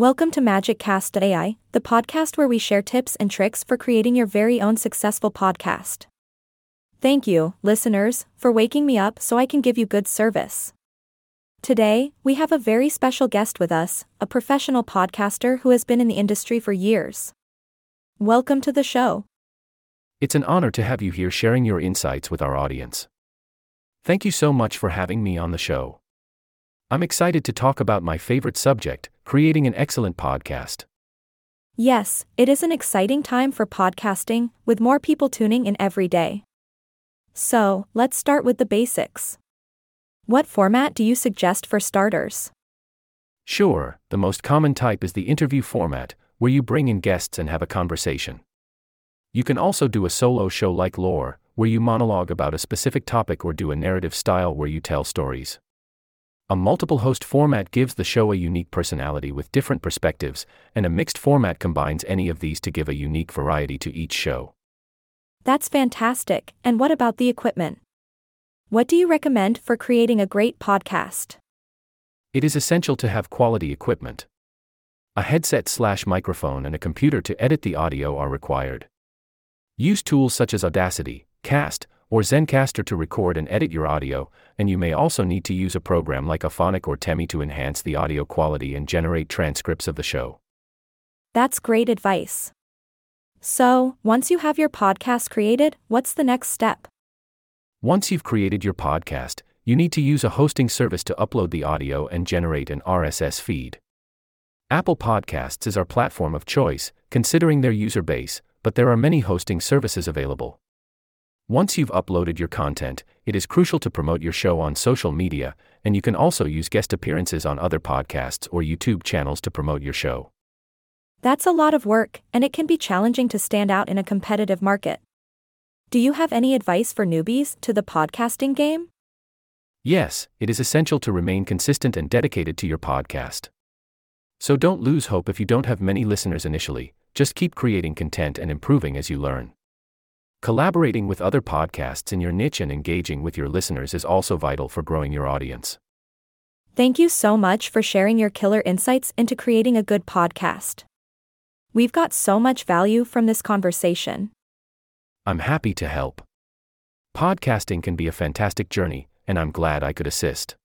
Welcome to MagicCast.ai, the podcast where we share tips and tricks for creating your very own successful podcast. Thank you, listeners, for waking me up so I can give you good service. Today, we have a very special guest with us, a professional podcaster who has been in the industry for years. Welcome to the show. It's an honor to have you here sharing your insights with our audience. Thank you so much for having me on the show. I'm excited to talk about my favorite subject creating an excellent podcast. Yes, it is an exciting time for podcasting, with more people tuning in every day. So, let's start with the basics. What format do you suggest for starters? Sure, the most common type is the interview format, where you bring in guests and have a conversation. You can also do a solo show like Lore, where you monologue about a specific topic or do a narrative style where you tell stories. A multiple host format gives the show a unique personality with different perspectives, and a mixed format combines any of these to give a unique variety to each show. That's fantastic. And what about the equipment? What do you recommend for creating a great podcast? It is essential to have quality equipment. A headset slash microphone and a computer to edit the audio are required. Use tools such as Audacity, Cast, or Zencastr to record and edit your audio, and you may also need to use a program like Auphonic or Temi to enhance the audio quality and generate transcripts of the show. That's great advice. So, once you have your podcast created, what's the next step? Once you've created your podcast, you need to use a hosting service to upload the audio and generate an RSS feed. Apple Podcasts is our platform of choice, considering their user base, but there are many hosting services available. Once you've uploaded your content, it is crucial to promote your show on social media, and you can also use guest appearances on other podcasts or YouTube channels to promote your show. That's a lot of work, and it can be challenging to stand out in a competitive market. Do you have any advice for newbies to the podcasting game? Yes, it is essential to remain consistent and dedicated to your podcast. So don't lose hope if you don't have many listeners initially, just keep creating content and improving as you learn. Collaborating with other podcasts in your niche and engaging with your listeners is also vital for growing your audience. Thank you so much for sharing your killer insights into creating a good podcast. We've got so much value from this conversation. I'm happy to help. Podcasting can be a fantastic journey, and I'm glad I could assist.